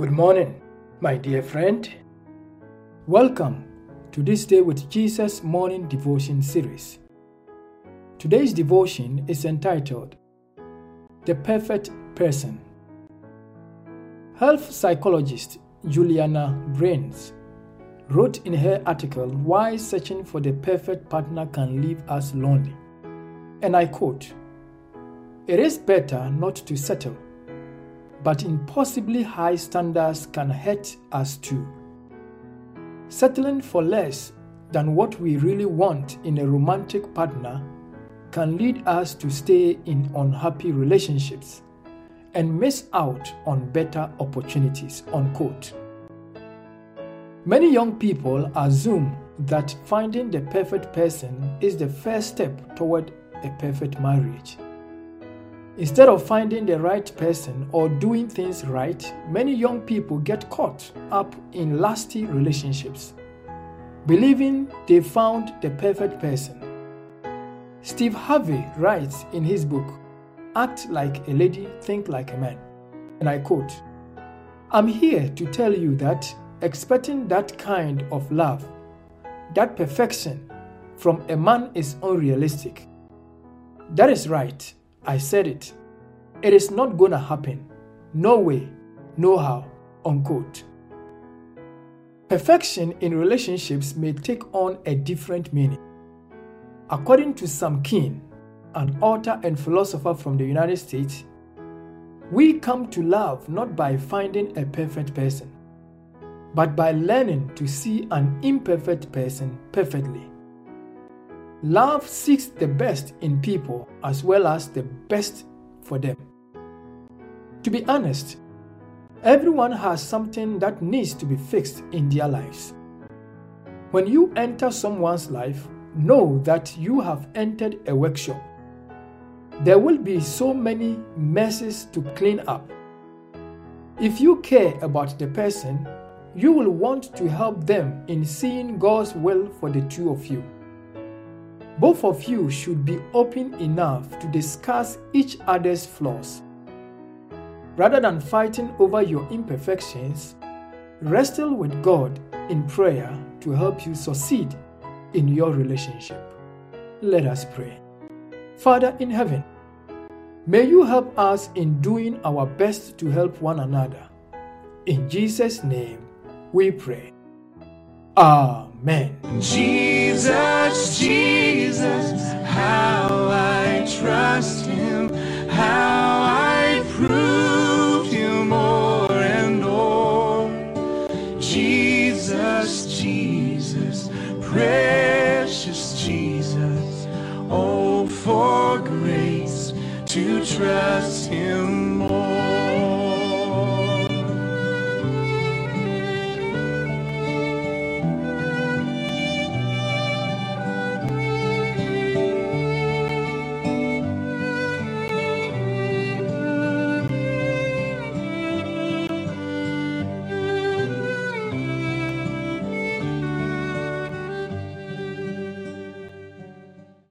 Good morning, my dear friend. Welcome to this Day with Jesus morning devotion series. Today's devotion is entitled The Perfect Person. Health psychologist Juliana Breines wrote in her article Why Searching for the Perfect Partner Can Leave Us Lonely. And I quote It is better not to settle but impossibly high standards can hurt us too. Settling for less than what we really want in a romantic partner can lead us to stay in unhappy relationships and miss out on better opportunities. Unquote. Many young people assume that finding the perfect person is the first step toward a perfect marriage. Instead of finding the right person or doing things right, many young people get caught up in lasting relationships, believing they found the perfect person. Steve Harvey writes in his book, Act Like a Lady, Think Like a Man. And I quote, I'm here to tell you that expecting that kind of love, that perfection, from a man is unrealistic. That is right. I said it. It is not gonna happen. No way, no how. Unquote. Perfection in relationships may take on a different meaning. According to Sam Keen, an author and philosopher from the United States, we come to love not by finding a perfect person, but by learning to see an imperfect person perfectly. Love seeks the best in people as well as the best for them. To be honest, everyone has something that needs to be fixed in their lives. When you enter someone's life, know that you have entered a workshop. There will be so many messes to clean up. If you care about the person, you will want to help them in seeing God's will for the two of you. Both of you should be open enough to discuss each other's flaws. Rather than fighting over your imperfections, wrestle with God in prayer to help you succeed in your relationship. Let us pray. Father in heaven, may you help us in doing our best to help one another. In Jesus' name we pray. Amen. Amen. Jesus, Jesus, how I trust him, how I prove You more and more. Jesus, Jesus, precious Jesus, oh, for grace to trust him more.